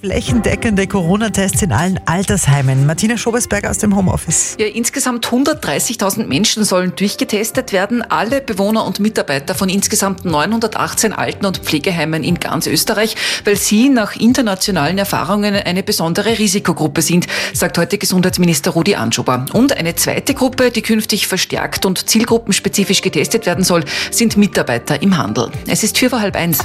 Flächendeckende Corona-Tests in allen Altersheimen. Martina Schobesberger aus dem Homeoffice. Ja, insgesamt 130.000 Menschen sollen durchgetestet werden. Alle Bewohner und Mitarbeiter von insgesamt 918 Alten- und Pflegeheimen in ganz Österreich, weil sie nach internationalen Erfahrungen eine besondere Risikogruppe sind, sagt heute Gesundheitsminister Rudi Anschober. Und eine zweite Gruppe, die künftig verstärkt und zielgruppenspezifisch getestet werden soll, sind Mitarbeiter im Handel. Es ist vier vor halb eins.